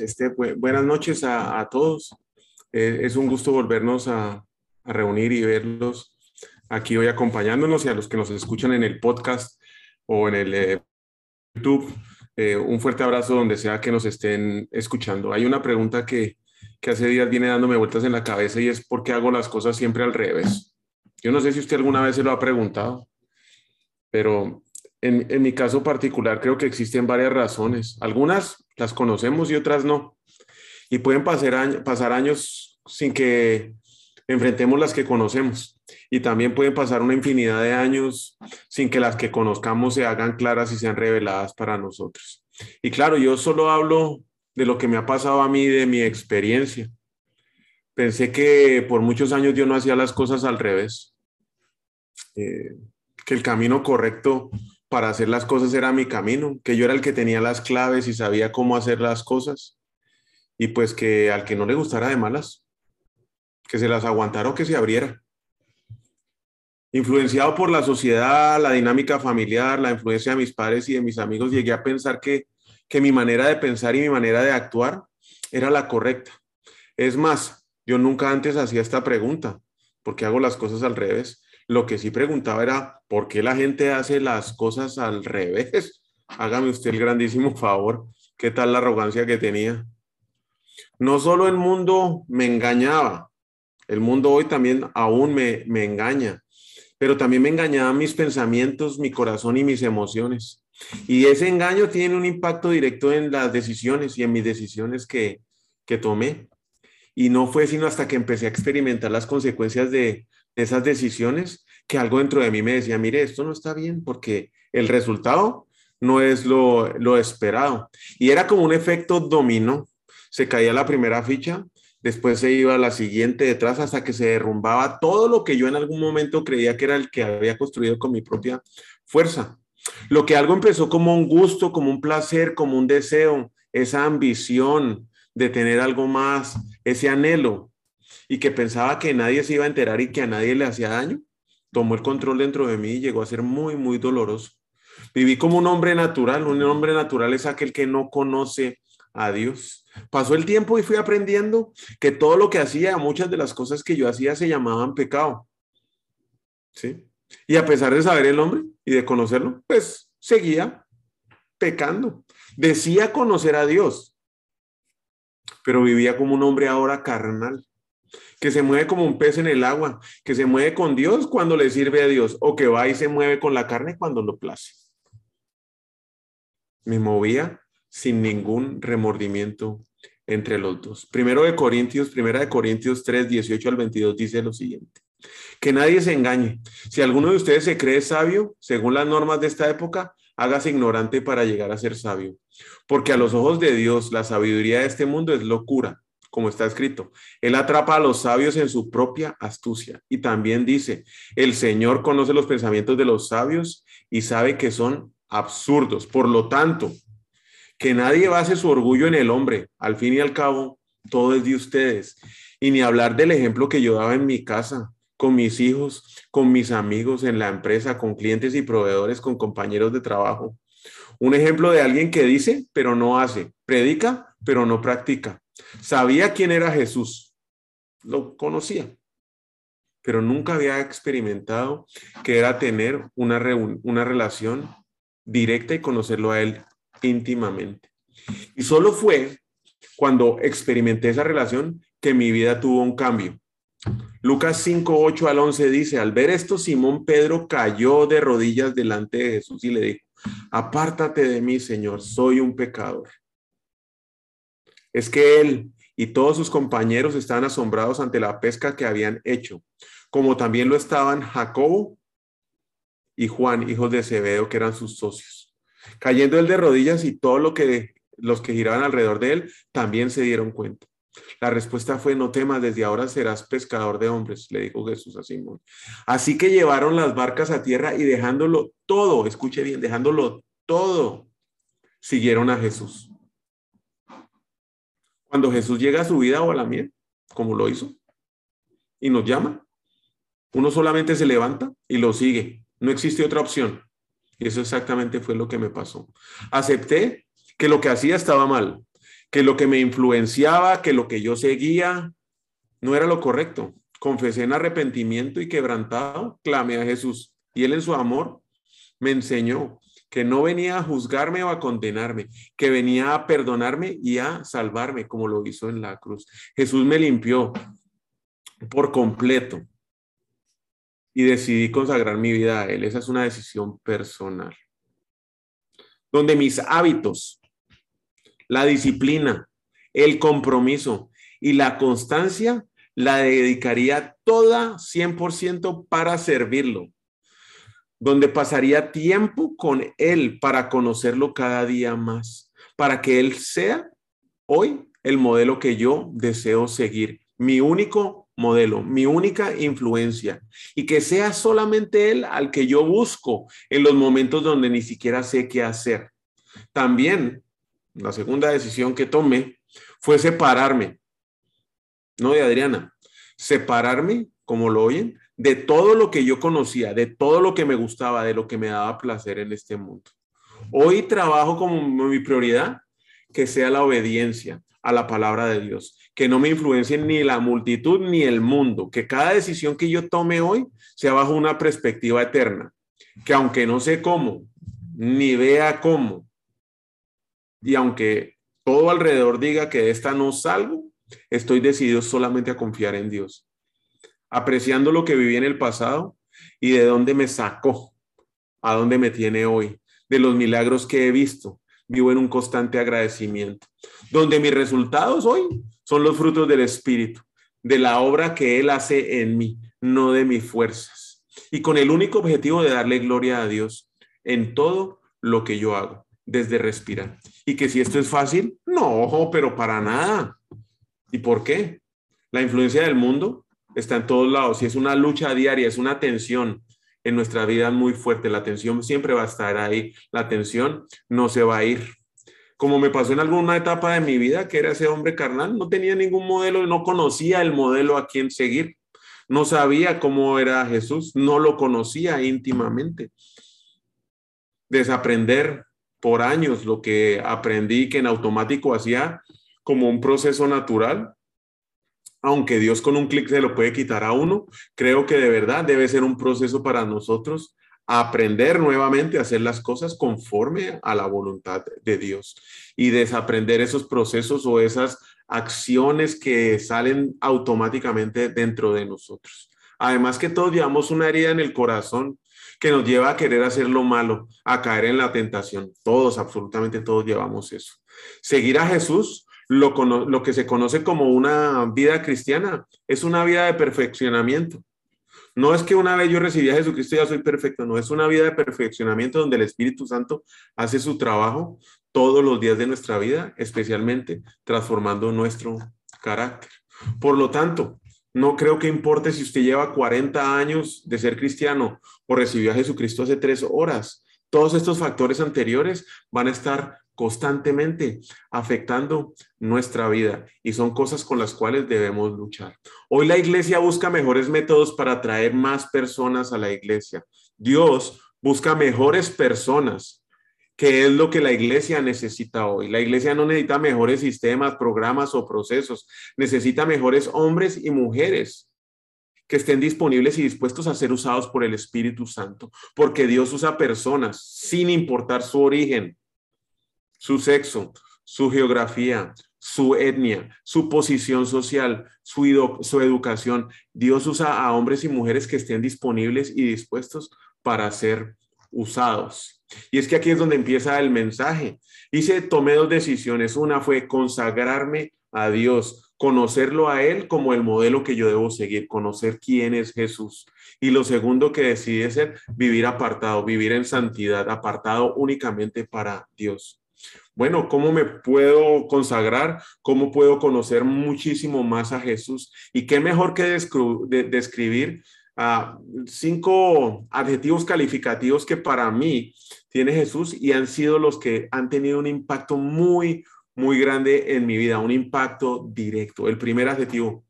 Este, buenas noches a, todos. Eh, es un gusto volvernos a, reunir y verlos aquí hoy acompañándonos y a los que nos escuchan en el podcast o en el eh, YouTube. Eh, un fuerte abrazo donde sea que nos estén escuchando. Hay una pregunta que, que hace días viene dándome vueltas en la cabeza y es ¿por qué hago las cosas siempre al revés? Yo no sé si usted alguna vez se lo ha preguntado, pero en, en, mi caso particular creo que existen varias razones. Algunas las conocemos y otras no. Y pueden pasar, pasar años sin que enfrentemos las que conocemos. Y también pueden pasar una infinidad de años sin que las que conozcamos se hagan claras y sean reveladas para nosotros. Y claro, yo solo hablo de lo que me ha pasado a mí, de mi experiencia. Pensé que por muchos años yo no hacía las cosas al revés, eh, que el camino correcto para hacer las cosas era mi camino, que yo era el que tenía las claves y sabía cómo hacer las cosas y pues que al que no le gustara de malas, que se las aguantara o que se abriera. Influenciado por la sociedad, la dinámica familiar, la influencia de mis padres y de mis amigos, llegué a pensar que, que mi manera de pensar y mi manera de actuar era la correcta. Es más, yo nunca antes hacía esta pregunta, ¿por qué hago las cosas al revés? Lo que sí preguntaba era, ¿por qué la gente hace las cosas al revés? Hágame usted el grandísimo favor. ¿Qué tal la arrogancia que tenía? No solo el mundo me engañaba, el mundo hoy también aún me, me engaña, pero también me engañaban mis pensamientos, mi corazón y mis emociones. Y ese engaño tiene un impacto directo en las decisiones y en mis decisiones que, que tomé. Y no fue sino hasta que empecé a experimentar las consecuencias de, esas decisiones que algo dentro de mí me decía, mire, esto no está bien porque el resultado no es lo, lo esperado. Y era como un efecto dominó. Se caía la primera ficha, después se iba la siguiente detrás hasta que se derrumbaba todo lo que yo en algún momento creía que era el que había construido con mi propia fuerza. Lo que algo empezó como un gusto, como un placer, como un deseo, esa ambición de tener algo más, ese anhelo, y que pensaba que nadie se iba a enterar y que a nadie le hacía daño, tomó el control dentro de mí y llegó a ser muy, muy doloroso. Viví como un hombre natural. Un hombre natural es aquel que no conoce a Dios. Pasó el tiempo y fui aprendiendo que todo lo que hacía, muchas de las cosas que yo hacía se llamaban pecado. ¿Sí? Y a pesar de saber el hombre y de conocerlo, pues seguía pecando. Decía conocer a Dios, pero vivía como un hombre ahora carnal que se mueve como un pez en el agua, que se mueve con Dios cuando le sirve a Dios, o que va y se mueve con la carne cuando lo place. Me movía sin ningún remordimiento entre los dos. Primero de Corintios, primera de Corintios 3, 18 al 22 dice lo siguiente. Que nadie se engañe. Si alguno de ustedes se cree sabio, según las normas de esta época, hágase ignorante para llegar a ser sabio. Porque a los ojos de Dios, la sabiduría de este mundo es locura como está escrito. Él atrapa a los sabios en su propia astucia. Y también dice, el Señor conoce los pensamientos de los sabios y sabe que son absurdos. Por lo tanto, que nadie base su orgullo en el hombre. Al fin y al cabo, todo es de ustedes. Y ni hablar del ejemplo que yo daba en mi casa, con mis hijos, con mis amigos, en la empresa, con clientes y proveedores, con compañeros de trabajo. Un ejemplo de alguien que dice, pero no hace, predica, pero no practica. Sabía quién era Jesús, lo conocía, pero nunca había experimentado que era tener una, una relación directa y conocerlo a él íntimamente. Y solo fue cuando experimenté esa relación que mi vida tuvo un cambio. Lucas 5, 8 al 11 dice, al ver esto, Simón Pedro cayó de rodillas delante de Jesús y le dijo, apártate de mí, Señor, soy un pecador es que él y todos sus compañeros estaban asombrados ante la pesca que habían hecho, como también lo estaban Jacobo y Juan, hijos de Zebedeo, que eran sus socios. Cayendo él de rodillas y todo lo que los que giraban alrededor de él también se dieron cuenta. La respuesta fue, no temas, desde ahora serás pescador de hombres, le dijo Jesús a Simón. Así que llevaron las barcas a tierra y dejándolo todo, escuche bien, dejándolo todo, siguieron a Jesús. Cuando Jesús llega a su vida o a la mía, como lo hizo, y nos llama, uno solamente se levanta y lo sigue. No existe otra opción. Y eso exactamente fue lo que me pasó. Acepté que lo que hacía estaba mal, que lo que me influenciaba, que lo que yo seguía no era lo correcto. Confesé en arrepentimiento y quebrantado, clamé a Jesús y él en su amor me enseñó que no venía a juzgarme o a condenarme, que venía a perdonarme y a salvarme como lo hizo en la cruz. Jesús me limpió por completo y decidí consagrar mi vida a Él. Esa es una decisión personal. Donde mis hábitos la disciplina, el compromiso y la constancia la dedicaría toda 100% para servirlo, donde pasaría tiempo con Él para conocerlo cada día más, para que Él sea hoy el modelo que yo deseo seguir, mi único modelo, mi única influencia, y que sea solamente Él al que yo busco en los momentos donde ni siquiera sé qué hacer. También la segunda decisión que tomé fue separarme, no de Adriana, separarme, como lo oyen, de todo lo que yo conocía, de todo lo que me gustaba, de lo que me daba placer en este mundo. Hoy trabajo como mi prioridad que sea la obediencia a la palabra de Dios, que no me influencie ni la multitud ni el mundo, que cada decisión que yo tome hoy sea bajo una perspectiva eterna, que aunque no sé cómo, ni vea cómo, y aunque todo alrededor diga que de esta no salgo, estoy decidido solamente a confiar en Dios, apreciando lo que viví en el pasado y de dónde me sacó, a dónde me tiene hoy, de los milagros que he visto. Vivo en un constante agradecimiento, donde mis resultados hoy son los frutos del Espíritu, de la obra que Él hace en mí, no de mis fuerzas. Y con el único objetivo de darle gloria a Dios en todo lo que yo hago desde respirar. Y que si esto es fácil, no, pero para nada. ¿Y por qué? La influencia del mundo está en todos lados y es una lucha diaria, es una tensión en nuestra vida muy fuerte. La tensión siempre va a estar ahí, la tensión no se va a ir. Como me pasó en alguna etapa de mi vida, que era ese hombre carnal, no tenía ningún modelo, no conocía el modelo a quien seguir, no sabía cómo era Jesús, no lo conocía íntimamente. Desaprender por años lo que aprendí que en automático hacía como un proceso natural, aunque Dios con un clic se lo puede quitar a uno, creo que de verdad debe ser un proceso para nosotros aprender nuevamente a hacer las cosas conforme a la voluntad de Dios y desaprender esos procesos o esas acciones que salen automáticamente dentro de nosotros. Además que todos llevamos una herida en el corazón que nos lleva a querer hacer lo malo, a caer en la tentación. Todos, absolutamente todos llevamos eso. Seguir a Jesús, lo, que se conoce como una vida cristiana, es una vida de perfeccionamiento. No es que una vez yo recibí a Jesucristo ya soy perfecto, no, es una vida de perfeccionamiento donde el Espíritu Santo hace su trabajo todos los días de nuestra vida, especialmente transformando nuestro carácter. Por lo tanto, no creo que importe si usted lleva 40 años de ser cristiano o recibió a Jesucristo hace tres horas. Todos estos factores anteriores van a estar constantemente afectando nuestra vida y son cosas con las cuales debemos luchar. Hoy la iglesia busca mejores métodos para atraer más personas a la iglesia. Dios busca mejores personas que es lo que la iglesia necesita hoy. La iglesia no necesita mejores sistemas, programas o procesos, necesita mejores hombres y mujeres que estén disponibles y dispuestos a ser usados por el Espíritu Santo, porque Dios usa personas sin importar su origen, su sexo, su geografía, su etnia, su posición social, su, educación. Dios usa a hombres y mujeres que estén disponibles y dispuestos para ser usados. Y es que aquí es donde empieza el mensaje. Dice, tomé dos decisiones. Una fue consagrarme a Dios, conocerlo a Él como el modelo que yo debo seguir, conocer quién es Jesús. Y lo segundo que decide ser vivir apartado, vivir en santidad, apartado únicamente para Dios. Bueno, ¿cómo me puedo consagrar? ¿Cómo puedo conocer muchísimo más a Jesús? Y qué mejor que describir ah, cinco adjetivos calificativos que para mí tiene Jesús y han sido los que han tenido un impacto muy, muy grande en mi vida, un impacto directo. El primer adjetivo,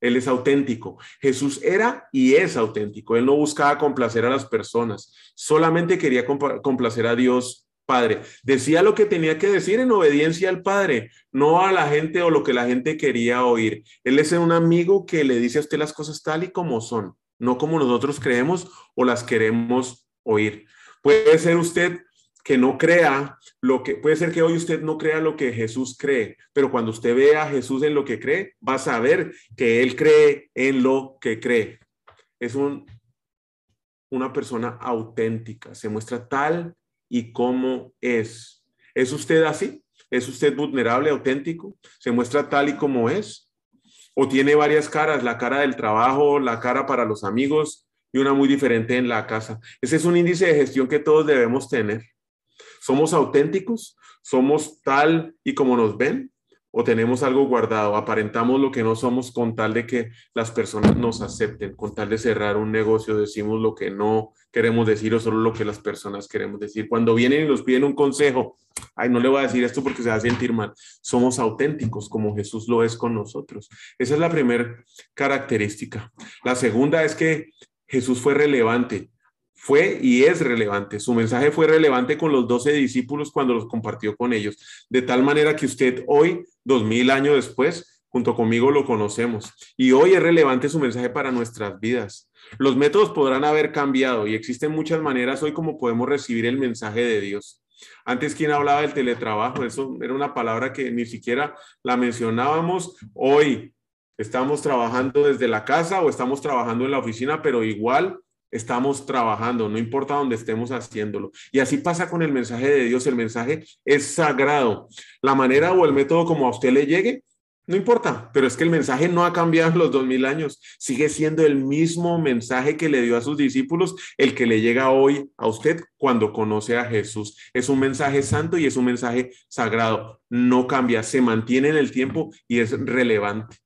Él es auténtico. Jesús era y es auténtico. Él no buscaba complacer a las personas, solamente quería complacer a Dios Padre. Decía lo que tenía que decir en obediencia al Padre, no a la gente o lo que la gente quería oír. Él es un amigo que le dice a usted las cosas tal y como son, no como nosotros creemos o las queremos oír. Puede ser usted que no crea lo que, puede ser que hoy usted no crea lo que Jesús cree, pero cuando usted ve a Jesús en lo que cree, va a saber que Él cree en lo que cree. Es un, una persona auténtica, se muestra tal y como es. ¿Es usted así? ¿Es usted vulnerable, auténtico? ¿Se muestra tal y como es? ¿O tiene varias caras? La cara del trabajo, la cara para los amigos y una muy diferente en la casa. Ese es un índice de gestión que todos debemos tener. ¿Somos auténticos? ¿Somos tal y como nos ven? ¿O tenemos algo guardado? ¿Aparentamos lo que no somos con tal de que las personas nos acepten? Con tal de cerrar un negocio, decimos lo que no queremos decir o solo lo que las personas queremos decir. Cuando vienen y nos piden un consejo, ay, no le voy a decir esto porque se va a sentir mal. Somos auténticos como Jesús lo es con nosotros. Esa es la primera característica. La segunda es que Jesús fue relevante fue y es relevante. Su mensaje fue relevante con los doce discípulos cuando los compartió con ellos, de tal manera que usted hoy, dos mil años después, junto conmigo lo conocemos. Y hoy es relevante su mensaje para nuestras vidas. Los métodos podrán haber cambiado y existen muchas maneras hoy como podemos recibir el mensaje de Dios. Antes, ¿quién hablaba del teletrabajo? Eso era una palabra que ni siquiera la mencionábamos. Hoy estamos trabajando desde la casa o estamos trabajando en la oficina, pero igual estamos trabajando, no importa dónde estemos haciéndolo. Y así pasa con el mensaje de Dios, el mensaje es sagrado. La manera o el método como a usted le llegue, no importa, pero es que el mensaje no ha cambiado en los dos mil años, sigue siendo el mismo mensaje que le dio a sus discípulos, el que le llega hoy a usted cuando conoce a Jesús. Es un mensaje santo y es un mensaje sagrado, no cambia, se mantiene en el tiempo y es relevante.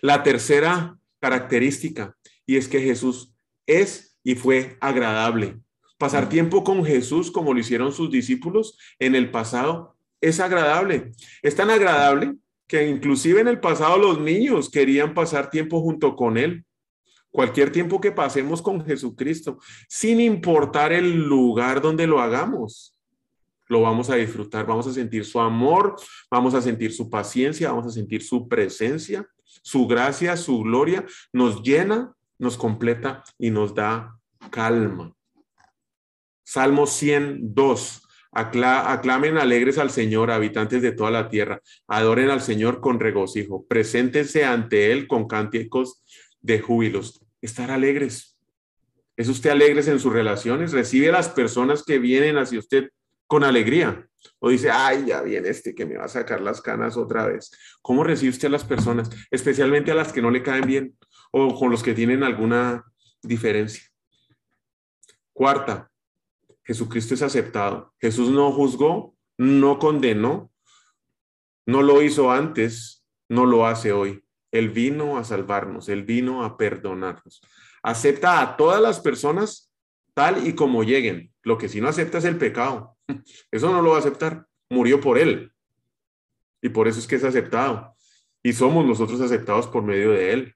La tercera característica, y es que Jesús es y fue agradable. Pasar tiempo con Jesús como lo hicieron sus discípulos en el pasado es agradable. Es tan agradable que inclusive en el pasado los niños querían pasar tiempo junto con Él. Cualquier tiempo que pasemos con Jesucristo, sin importar el lugar donde lo hagamos, lo vamos a disfrutar, vamos a sentir su amor, vamos a sentir su paciencia, vamos a sentir su presencia, su gracia, su gloria, nos llena nos completa y nos da calma. Salmo 102. aclamen alegres al Señor, habitantes de toda la tierra. Adoren al Señor con regocijo. Preséntense ante Él con cánticos de júbilos. Estar alegres. ¿Es usted alegres en sus relaciones? ¿Recibe a las personas que vienen hacia usted con alegría? ¿O dice, ay, ya viene este que me va a sacar las canas otra vez? ¿Cómo recibe usted a las personas? Especialmente a las que no le caen bien o con los que tienen alguna diferencia. Cuarta, Jesucristo es aceptado. Jesús no juzgó, no condenó, no lo hizo antes, no lo hace hoy. Él vino a salvarnos, Él vino a perdonarnos. Acepta a todas las personas tal y como lleguen. Lo que si no acepta es el pecado. Eso no lo va a aceptar. Murió por Él. Y por eso es que es aceptado. Y somos nosotros aceptados por medio de Él.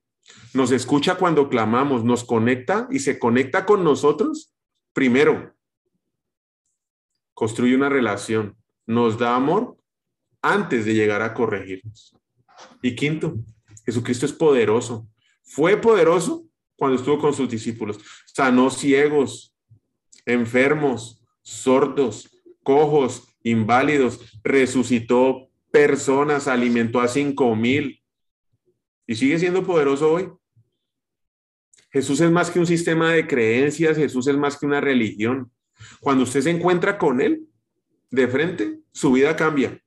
Nos escucha cuando clamamos, nos conecta y se conecta con nosotros. Primero, construye una relación, nos da amor antes de llegar a corregirnos. Y quinto, Jesucristo es poderoso. Fue poderoso cuando estuvo con sus discípulos. Sanó ciegos, enfermos, sordos, cojos, inválidos, resucitó personas, alimentó a cinco mil, y sigue siendo poderoso hoy. Jesús es más que un sistema de creencias, Jesús es más que una religión. Cuando usted se encuentra con Él de frente, su vida cambia.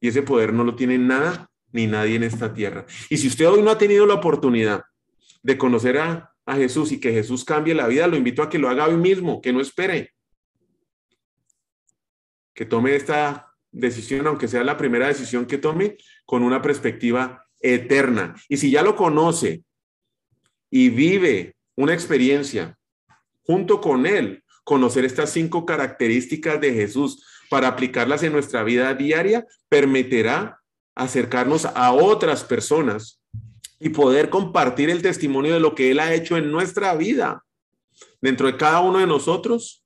Y ese poder no lo tiene nada ni nadie en esta tierra. Y si usted hoy no ha tenido la oportunidad de conocer a, a Jesús y que Jesús cambie la vida, lo invito a que lo haga hoy mismo, que no espere. Que tome esta decisión, aunque sea la primera decisión que tome, con una perspectiva eterna. Y si ya lo conoce y vive una experiencia junto con él, conocer estas cinco características de Jesús para aplicarlas en nuestra vida diaria, permitirá acercarnos a otras personas y poder compartir el testimonio de lo que Él ha hecho en nuestra vida, dentro de cada uno de nosotros,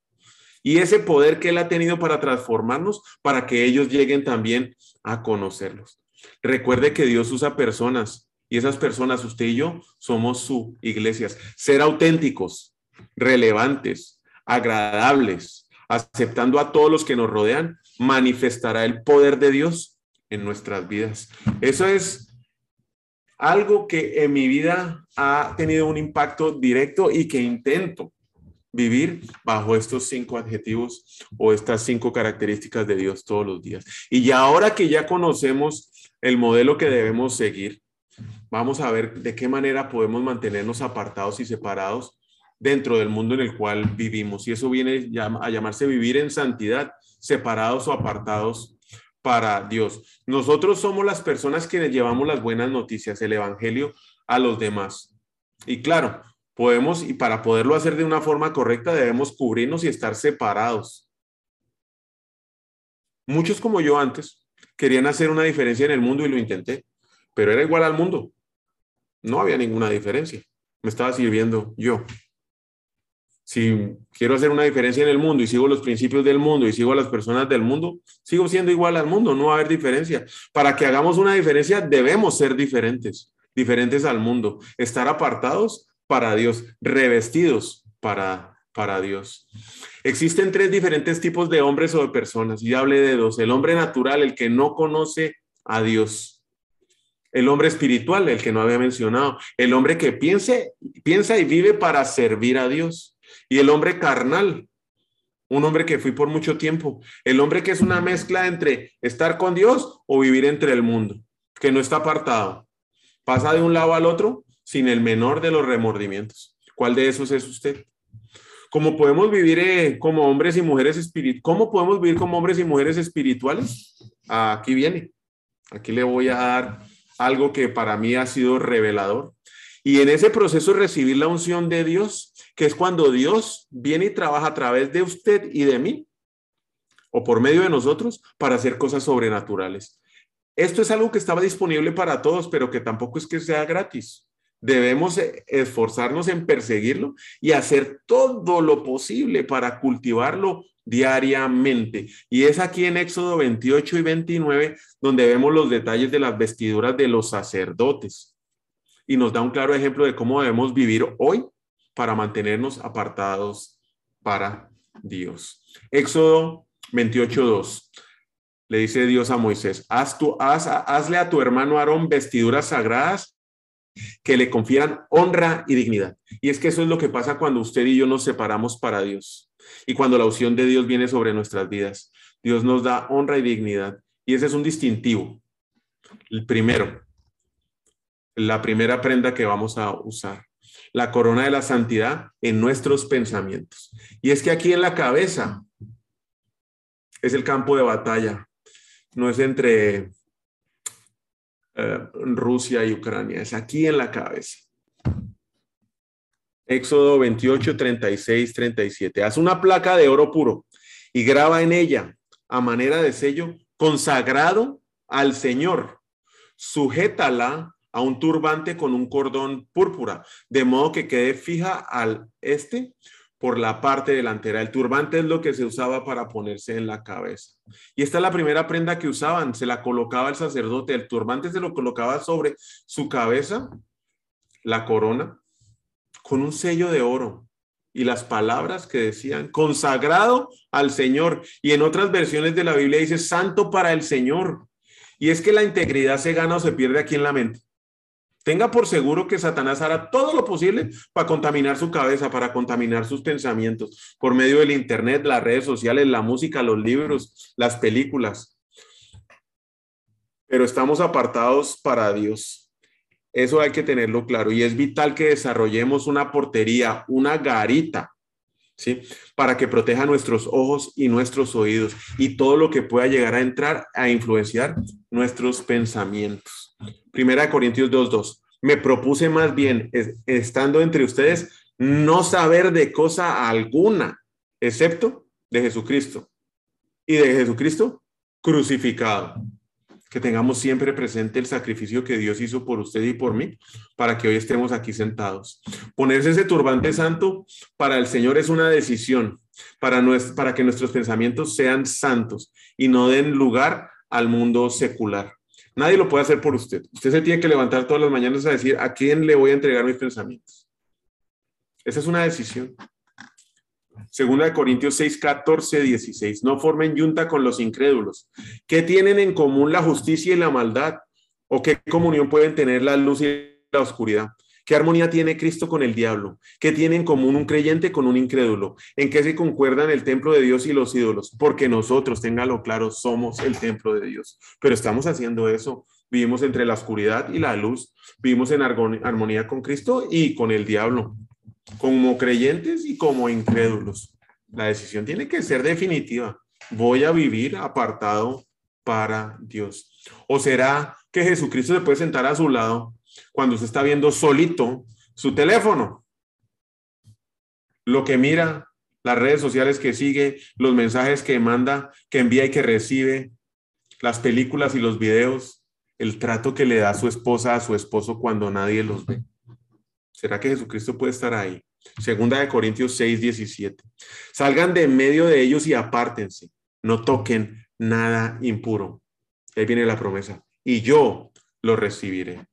y ese poder que Él ha tenido para transformarnos, para que ellos lleguen también a conocerlos. Recuerde que Dios usa personas y esas personas, usted y yo, somos su iglesias. Ser auténticos, relevantes, agradables, aceptando a todos los que nos rodean, manifestará el poder de Dios en nuestras vidas. Eso es algo que en mi vida ha tenido un impacto directo y que intento vivir bajo estos cinco adjetivos o estas cinco características de Dios todos los días. Y ya ahora que ya conocemos el modelo que debemos seguir, vamos a ver de qué manera podemos mantenernos apartados y separados dentro del mundo en el cual vivimos. Y eso viene a llamarse vivir en santidad, separados o apartados para Dios. Nosotros somos las personas que llevamos las buenas noticias, el Evangelio a los demás. Y claro, podemos, y para poderlo hacer de una forma correcta, debemos cubrirnos y estar separados. Muchos como yo antes querían hacer una diferencia en el mundo y lo intenté, pero era igual al mundo. No había ninguna diferencia. Me estaba sirviendo yo si quiero hacer una diferencia en el mundo y sigo los principios del mundo y sigo a las personas del mundo, sigo siendo igual al mundo, no va a haber diferencia. Para que hagamos una diferencia debemos ser diferentes, diferentes al mundo, estar apartados para Dios, revestidos para, para Dios. Existen tres diferentes tipos de hombres o de personas, y ya hablé de dos, el hombre natural, el que no conoce a Dios. El hombre espiritual, el que no había mencionado, el hombre que piense, piensa y vive para servir a Dios y el hombre carnal, un hombre que fui por mucho tiempo, el hombre que es una mezcla entre estar con Dios o vivir entre el mundo, que no está apartado, pasa de un lado al otro sin el menor de los remordimientos. ¿Cuál de esos es usted? ¿Cómo podemos vivir eh, como hombres y mujeres espirituales? ¿Cómo podemos vivir como hombres y mujeres espirituales? Aquí viene. Aquí le voy a dar algo que para mí ha sido revelador. Y en ese proceso recibir la unción de Dios, que es cuando Dios viene y trabaja a través de usted y de mí, o por medio de nosotros, para hacer cosas sobrenaturales. Esto es algo que estaba disponible para todos, pero que tampoco es que sea gratis. Debemos esforzarnos en perseguirlo y hacer todo lo posible para cultivarlo diariamente. Y es aquí en Éxodo 28 y 29 donde vemos los detalles de las vestiduras de los sacerdotes y nos da un claro ejemplo de cómo debemos vivir hoy para mantenernos apartados para Dios. Éxodo 28.2. Le dice Dios a Moisés, haz tu, haz, hazle a tu hermano Aarón vestiduras sagradas que le confieran honra y dignidad. Y es que eso es lo que pasa cuando usted y yo nos separamos para Dios. Y cuando la unción de Dios viene sobre nuestras vidas, Dios nos da honra y dignidad. Y ese es un distintivo. El primero, la primera prenda que vamos a usar, la corona de la santidad en nuestros pensamientos. Y es que aquí en la cabeza es el campo de batalla, no es entre eh, Rusia y Ucrania, es aquí en la cabeza. Éxodo 28, 36, 37. Haz una placa de oro puro y graba en ella a manera de sello consagrado al Señor. Sujétala a un turbante con un cordón púrpura, de modo que quede fija al este por la parte delantera. El turbante es lo que se usaba para ponerse en la cabeza. Y esta es la primera prenda que usaban, se la colocaba el sacerdote, el turbante se lo colocaba sobre su cabeza, la corona, con un sello de oro y las palabras que decían, consagrado al Señor. Y en otras versiones de la Biblia dice, santo para el Señor. Y es que la integridad se gana o se pierde aquí en la mente. Tenga por seguro que Satanás hará todo lo posible para contaminar su cabeza, para contaminar sus pensamientos, por medio del Internet, las redes sociales, la música, los libros, las películas. pero estamos apartados para Dios. Eso hay que tenerlo claro y es vital que desarrollemos una portería, una garita, ¿sí? Para que proteja nuestros ojos y nuestros oídos y todo lo que pueda llegar a entrar a influenciar nuestros pensamientos. Primera de Corintios 2.2. Me propuse más bien, estando entre ustedes, no saber de cosa alguna, excepto de Jesucristo. Y de Jesucristo crucificado que tengamos siempre presente el sacrificio que Dios hizo por usted y por mí, para que hoy estemos aquí sentados. Ponerse ese turbante santo para el Señor es una decisión, para, para que nuestros pensamientos sean santos y no den lugar al mundo secular. Nadie lo puede hacer por usted. Usted se tiene que levantar todas las mañanas a decir, ¿a quién le voy a entregar mis pensamientos? Esa es una decisión. Segunda de Corintios 6, 14, 16. No formen yunta con los incrédulos. ¿Qué tienen en común la justicia y la maldad? ¿O qué comunión pueden tener la luz y la oscuridad? ¿Qué armonía tiene Cristo con el diablo? ¿Qué tiene en común un creyente con un incrédulo? ¿En qué se concuerdan el templo de Dios y los ídolos? Porque nosotros, téngalo claro, somos el templo de Dios. Pero estamos haciendo eso. Vivimos entre la oscuridad y la luz. Vivimos en armonía con Cristo y con el diablo como creyentes y como incrédulos. La decisión tiene que ser definitiva. Voy a vivir apartado para Dios. ¿O será que Jesucristo se puede sentar a su lado cuando se está viendo solito su teléfono? Lo que mira, las redes sociales que sigue, los mensajes que manda, que envía y que recibe, las películas y los videos, el trato que le da su esposa a su esposo cuando nadie los ve. ¿Será que Jesucristo puede estar ahí? Segunda de Corintios 6, 17. Salgan de medio de ellos y apártense. No toquen nada impuro. Ahí viene la promesa. Y yo lo recibiré.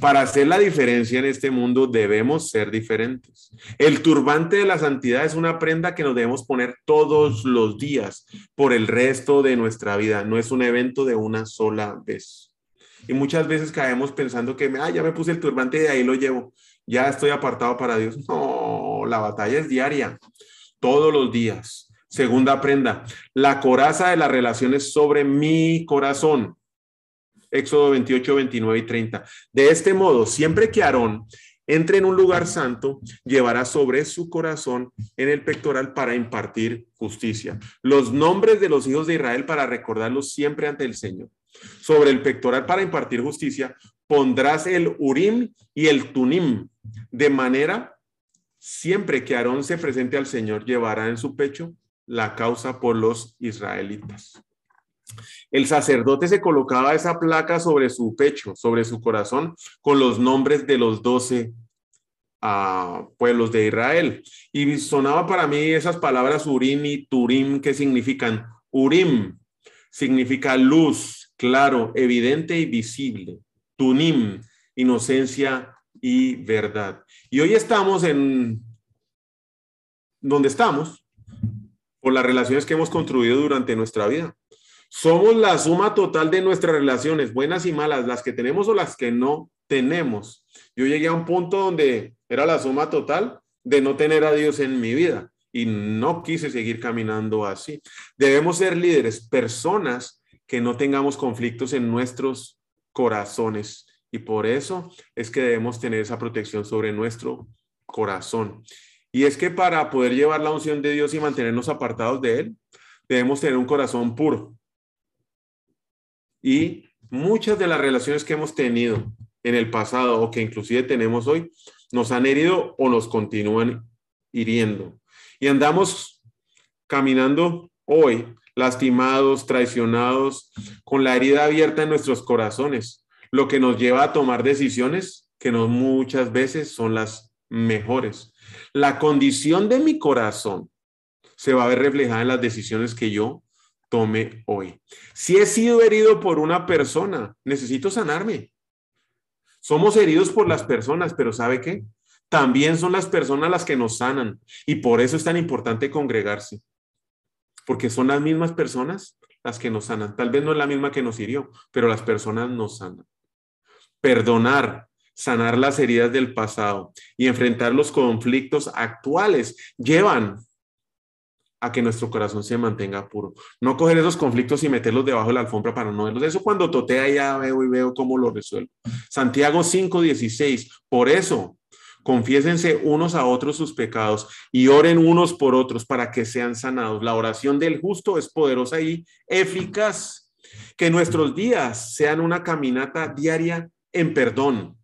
Para hacer la diferencia en este mundo debemos ser diferentes. El turbante de la santidad es una prenda que nos debemos poner todos los días por el resto de nuestra vida. No es un evento de una sola vez. Y muchas veces caemos pensando que, ah, ya me puse el turbante y de ahí lo llevo ya estoy apartado para Dios. No, la batalla es diaria, todos los días. Segunda prenda, la coraza de las relaciones sobre mi corazón. Éxodo 28, 29 y 30. De este modo, siempre que Aarón entre en un lugar santo, llevará sobre su corazón en el pectoral para impartir justicia. Los nombres de los hijos de Israel para recordarlos siempre ante el Señor. Sobre el pectoral para impartir justicia, pondrás el Urim y el Tunim, de manera, siempre que Aarón se presente al Señor, llevará en su pecho la causa por los israelitas. El sacerdote se colocaba esa placa sobre su pecho, sobre su corazón, con los nombres de los doce uh, pueblos de Israel. Y sonaba para mí esas palabras Urim y Turim, que significan Urim, significa luz, claro, evidente y visible. Tunim, inocencia y verdad. Y hoy estamos en donde estamos por las relaciones que hemos construido durante nuestra vida. Somos la suma total de nuestras relaciones, buenas y malas, las que tenemos o las que no tenemos. Yo llegué a un punto donde era la suma total de no tener a Dios en mi vida y no quise seguir caminando así. Debemos ser líderes, personas que no tengamos conflictos en nuestros corazones. Y por eso es que debemos tener esa protección sobre nuestro corazón. Y es que para poder llevar la unción de Dios y mantenernos apartados de Él, debemos tener un corazón puro. Y muchas de las relaciones que hemos tenido en el pasado o que inclusive tenemos hoy, nos han herido o nos continúan hiriendo. Y andamos caminando hoy lastimados, traicionados, con la herida abierta en nuestros corazones, lo que nos lleva a tomar decisiones que no muchas veces son las mejores. La condición de mi corazón se va a ver reflejada en las decisiones que yo tome hoy. Si he sido herido por una persona, necesito sanarme. Somos heridos por las personas, pero ¿sabe qué? También son las personas las que nos sanan y por eso es tan importante congregarse porque son las mismas personas las que nos sanan. Tal vez no es la misma que nos hirió, pero las personas nos sanan. Perdonar, sanar las heridas del pasado y enfrentar los conflictos actuales llevan a que nuestro corazón se mantenga puro. No coger esos conflictos y meterlos debajo de la alfombra para no verlos. Eso cuando totea ya veo y veo cómo lo resuelvo. Santiago 5:16. Por eso, confiésense unos a otros sus pecados y oren unos por otros para que sean sanados. La oración del justo es poderosa y eficaz. Que nuestros días sean una caminata diaria en perdón.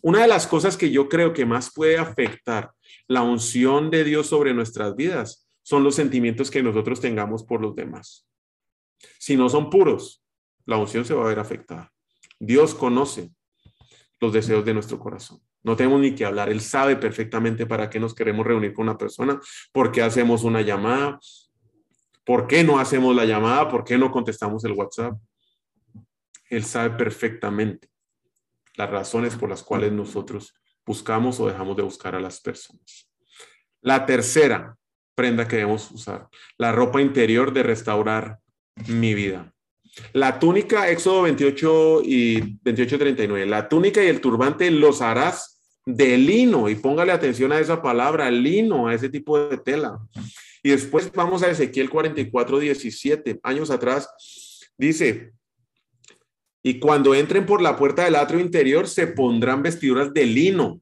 Una de las cosas que yo creo que más puede afectar la unción de Dios sobre nuestras vidas son los sentimientos que nosotros tengamos por los demás. Si no son puros, la unción se va a ver afectada. Dios conoce los deseos de nuestro corazón. No tenemos ni que hablar. Él sabe perfectamente para qué nos queremos reunir con una persona, por qué hacemos una llamada, por qué no hacemos la llamada, por qué no contestamos el WhatsApp. Él sabe perfectamente las razones por las cuales nosotros buscamos o dejamos de buscar a las personas. La tercera, prenda que debemos usar. La ropa interior de restaurar mi vida. La túnica, Éxodo 28 y 28, 39. La túnica y el turbante los harás de lino. Y póngale atención a esa palabra, lino, a ese tipo de tela. Y después vamos a Ezequiel 44, 17. Años atrás, dice, y cuando entren por la puerta del atrio interior, se pondrán vestiduras de lino.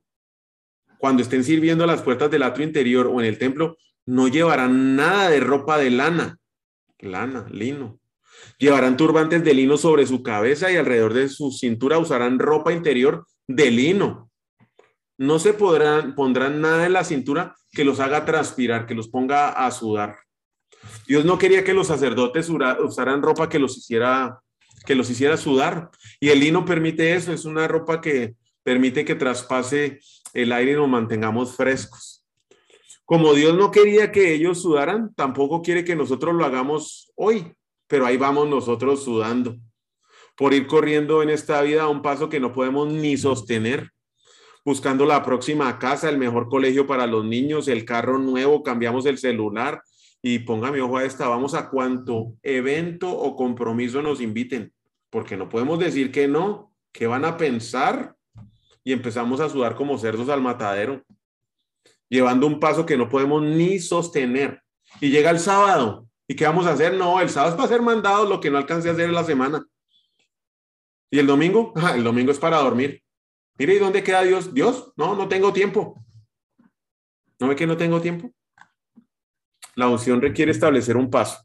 Cuando estén sirviendo a las puertas del atrio interior o en el templo, no llevarán nada de ropa de lana, lana, lino. Llevarán turbantes de lino sobre su cabeza y alrededor de su cintura usarán ropa interior de lino. No se podrán, pondrán nada en la cintura que los haga transpirar, que los ponga a sudar. Dios no quería que los sacerdotes usaran ropa que los hiciera que los hiciera sudar y el lino permite eso, es una ropa que permite que traspase el aire y nos mantengamos frescos. Como Dios no quería que ellos sudaran, tampoco quiere que nosotros lo hagamos hoy, pero ahí vamos nosotros sudando por ir corriendo en esta vida a un paso que no podemos ni sostener, buscando la próxima casa, el mejor colegio para los niños, el carro nuevo, cambiamos el celular y póngame ojo a esta, vamos a cuanto evento o compromiso nos inviten, porque no podemos decir que no, que van a pensar y empezamos a sudar como cerdos al matadero llevando un paso que no podemos ni sostener. Y llega el sábado. ¿Y qué vamos a hacer? No, el sábado es para ser mandado lo que no alcancé a hacer en la semana. ¿Y el domingo? Ah, el domingo es para dormir. Mire, ¿y dónde queda Dios? Dios, no, no tengo tiempo. ¿No ve que no tengo tiempo? La unción requiere establecer un paso,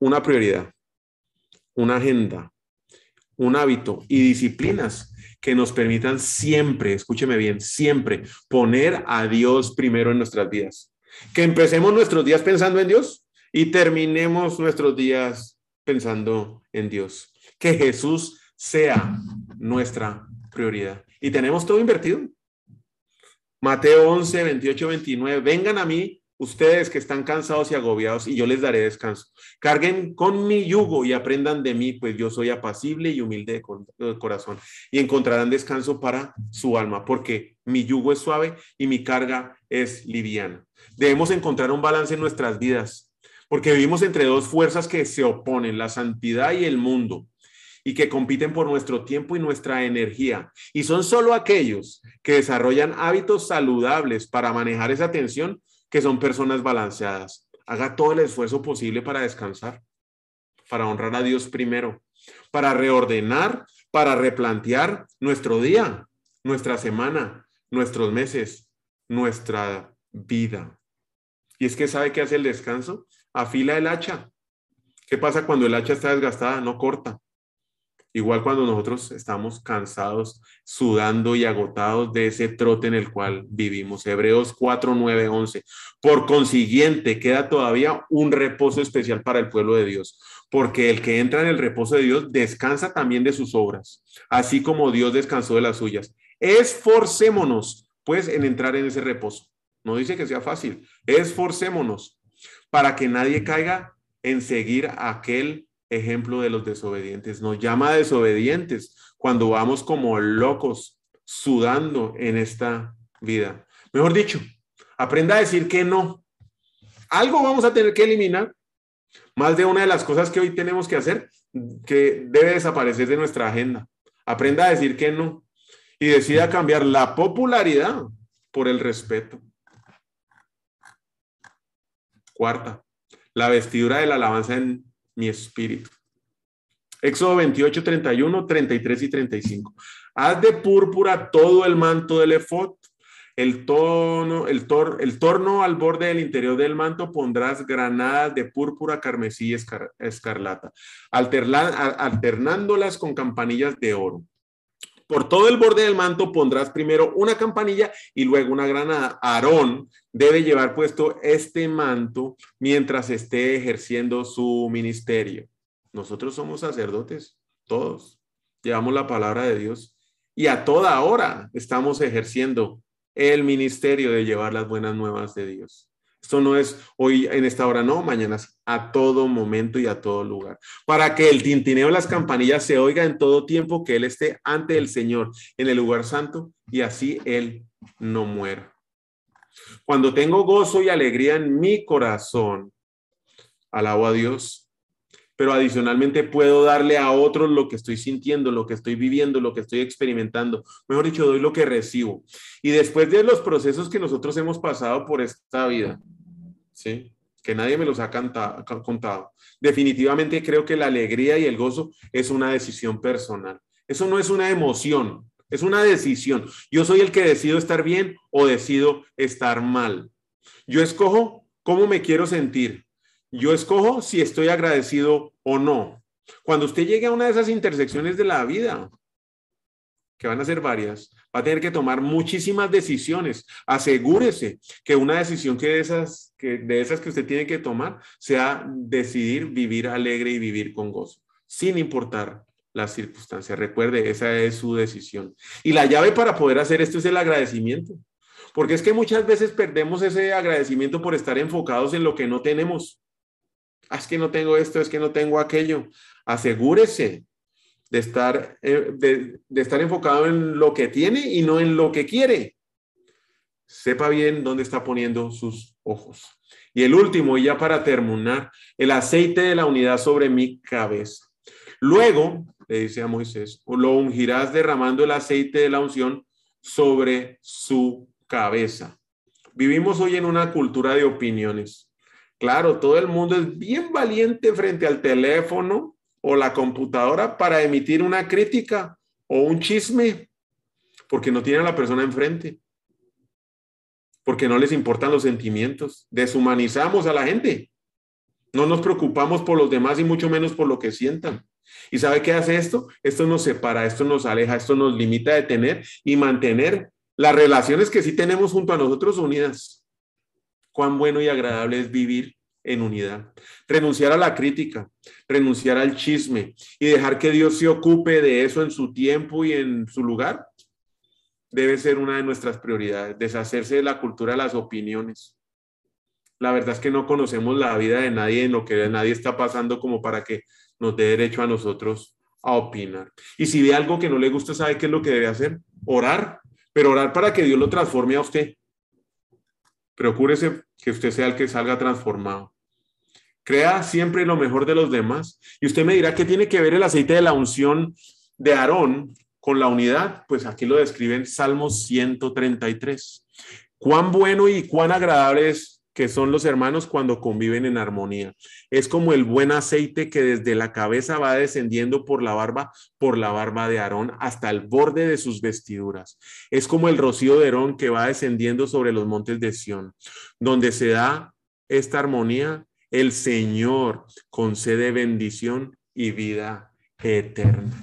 una prioridad, una agenda, un hábito y disciplinas que nos permitan siempre, escúcheme bien, siempre poner a Dios primero en nuestras vidas. Que empecemos nuestros días pensando en Dios y terminemos nuestros días pensando en Dios. Que Jesús sea nuestra prioridad. Y tenemos todo invertido. Mateo 11, 28, 29. Vengan a mí ustedes que están cansados y agobiados, y yo les daré descanso. Carguen con mi yugo y aprendan de mí, pues yo soy apacible y humilde de corazón, y encontrarán descanso para su alma, porque mi yugo es suave y mi carga es liviana. Debemos encontrar un balance en nuestras vidas, porque vivimos entre dos fuerzas que se oponen, la santidad y el mundo y que compiten por nuestro tiempo y nuestra energía. Y son solo aquellos que desarrollan hábitos saludables para manejar esa tensión que son personas balanceadas. Haga todo el esfuerzo posible para descansar, para honrar a Dios primero, para reordenar, para replantear nuestro día, nuestra semana, nuestros meses, nuestra vida. Y es que sabe qué hace el descanso? Afila el hacha. ¿Qué pasa cuando el hacha está desgastada? No corta. Igual cuando nosotros estamos cansados, sudando y agotados de ese trote en el cual vivimos. Hebreos 4, 9, 11. Por consiguiente, queda todavía un reposo especial para el pueblo de Dios, porque el que entra en el reposo de Dios descansa también de sus obras, así como Dios descansó de las suyas. Esforcémonos, pues, en entrar en ese reposo. No dice que sea fácil, esforcémonos para que nadie caiga en seguir aquel ejemplo de los desobedientes. Nos llama desobedientes cuando vamos como locos sudando en esta vida. Mejor dicho, aprenda a decir que no. Algo vamos a tener que eliminar. Más de una de las cosas que hoy tenemos que hacer que debe desaparecer de nuestra agenda. Aprenda a decir que no y decida cambiar la popularidad por el respeto. Cuarta, la vestidura de la alabanza en mi espíritu. Éxodo 28, 31, 33 y 35. Haz de púrpura todo el manto del efod, el el, tor, el torno al borde del interior del manto pondrás granadas de púrpura, carmesí y escarlata, alternándolas con campanillas de oro. Por todo el borde del manto pondrás primero una campanilla y luego una granada. Aarón debe llevar puesto este manto mientras esté ejerciendo su ministerio. Nosotros somos sacerdotes, todos. Llevamos la palabra de Dios y a toda hora estamos ejerciendo el ministerio de llevar las buenas nuevas de Dios. Esto no es hoy en esta hora, no, mañana, a todo momento y a todo lugar. Para que el tintineo de las campanillas se oiga en todo tiempo, que Él esté ante el Señor en el lugar santo y así Él no muera. Cuando tengo gozo y alegría en mi corazón, alabo a Dios pero adicionalmente puedo darle a otros lo que estoy sintiendo, lo que estoy viviendo, lo que estoy experimentando. Mejor dicho, doy lo que recibo. Y después de los procesos que nosotros hemos pasado por esta vida, ¿sí? que nadie me los ha contado, definitivamente creo que la alegría y el gozo es una decisión personal. Eso no es una emoción, es una decisión. Yo soy el que decido estar bien o decido estar mal. Yo escojo cómo me quiero sentir yo escojo si estoy agradecido o no. Cuando usted llegue a una de esas intersecciones de la vida, que van a ser varias, va a tener que tomar muchísimas decisiones. Asegúrese que una decisión que de esas que, usted tiene que tomar sea decidir vivir alegre y vivir con gozo, sin importar las circunstancias. Recuerde, esa es su decisión. Y la llave para poder hacer esto es el agradecimiento. Porque es que muchas veces perdemos ese agradecimiento por estar enfocados en lo que no tenemos. Ah, es que no tengo esto, es que no tengo aquello. Asegúrese de estar, eh, de, estar enfocado en lo que tiene y no en lo que quiere. Sepa bien dónde está poniendo sus ojos. Y el último, y ya para terminar, el aceite de la unidad sobre mi cabeza. Luego, le dice a Moisés, lo ungirás derramando el aceite de la unción sobre su cabeza. Vivimos hoy en una cultura de opiniones. Claro, todo el mundo es bien valiente frente al teléfono o la computadora para emitir una crítica o un chisme, porque no tiene a la persona enfrente, porque no les importan los sentimientos. Deshumanizamos a la gente. No nos preocupamos por los demás y mucho menos por lo que sientan. ¿Y sabe qué hace esto? Esto nos separa, esto nos aleja, esto nos limita de tener y mantener las relaciones que sí tenemos junto a nosotros unidas cuán bueno y agradable es vivir en unidad. Renunciar a la crítica, renunciar al chisme y dejar que Dios se ocupe de eso en su tiempo y en su lugar, debe ser una de nuestras prioridades, deshacerse de la cultura de las opiniones. La verdad es que no conocemos la vida de nadie, en lo que nadie está pasando como para que nos dé derecho a nosotros a opinar. Y si ve algo que no le gusta, ¿sabe qué es lo que debe hacer? Orar, pero orar para que Dios lo transforme a usted. Procúrese que usted sea el que salga transformado. Crea siempre lo mejor de los demás. Y usted me dirá qué tiene que ver el aceite de la unción de Aarón con la unidad. Pues aquí lo describen Salmos 133. Cuán bueno y cuán agradable es que son los hermanos cuando conviven en armonía. Es como el buen aceite que desde la cabeza va descendiendo por la barba, por la barba de Aarón hasta el borde de sus vestiduras. Es como el rocío de Aarón que va descendiendo sobre los montes de Sión, donde se da esta armonía. El Señor concede bendición y vida eterna.